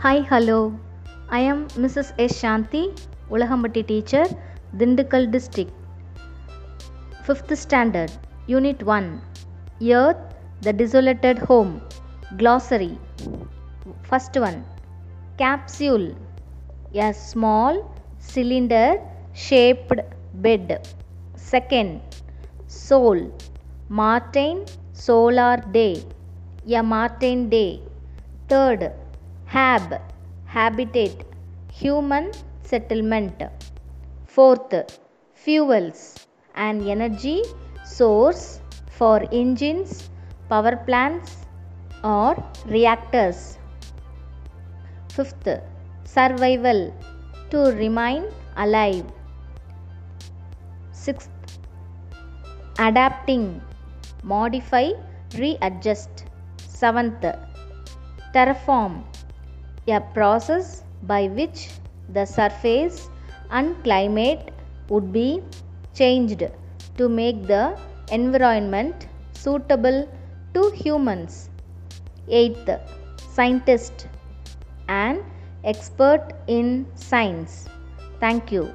Hi, hello. I am Mrs. S. Shanthi, Ulagampatti teacher, Dindikkal district. 5th standard, Unit 1 Earth, the desolated home. Glossary. First one Capsule, a small cylinder shaped bed. Second, Sol, Martian solar day, a Martian day. Third, Hab, habitat, human settlement. Fourth, fuels, an energy source for engines, power plants, or reactors. Fifth, survival, to remain alive. Sixth, adapting, modify, readjust. Seventh, terraform, a process by which the surface and climate would be changed to make the environment suitable to humans. Eighth, scientist, an expert in science. Thank you.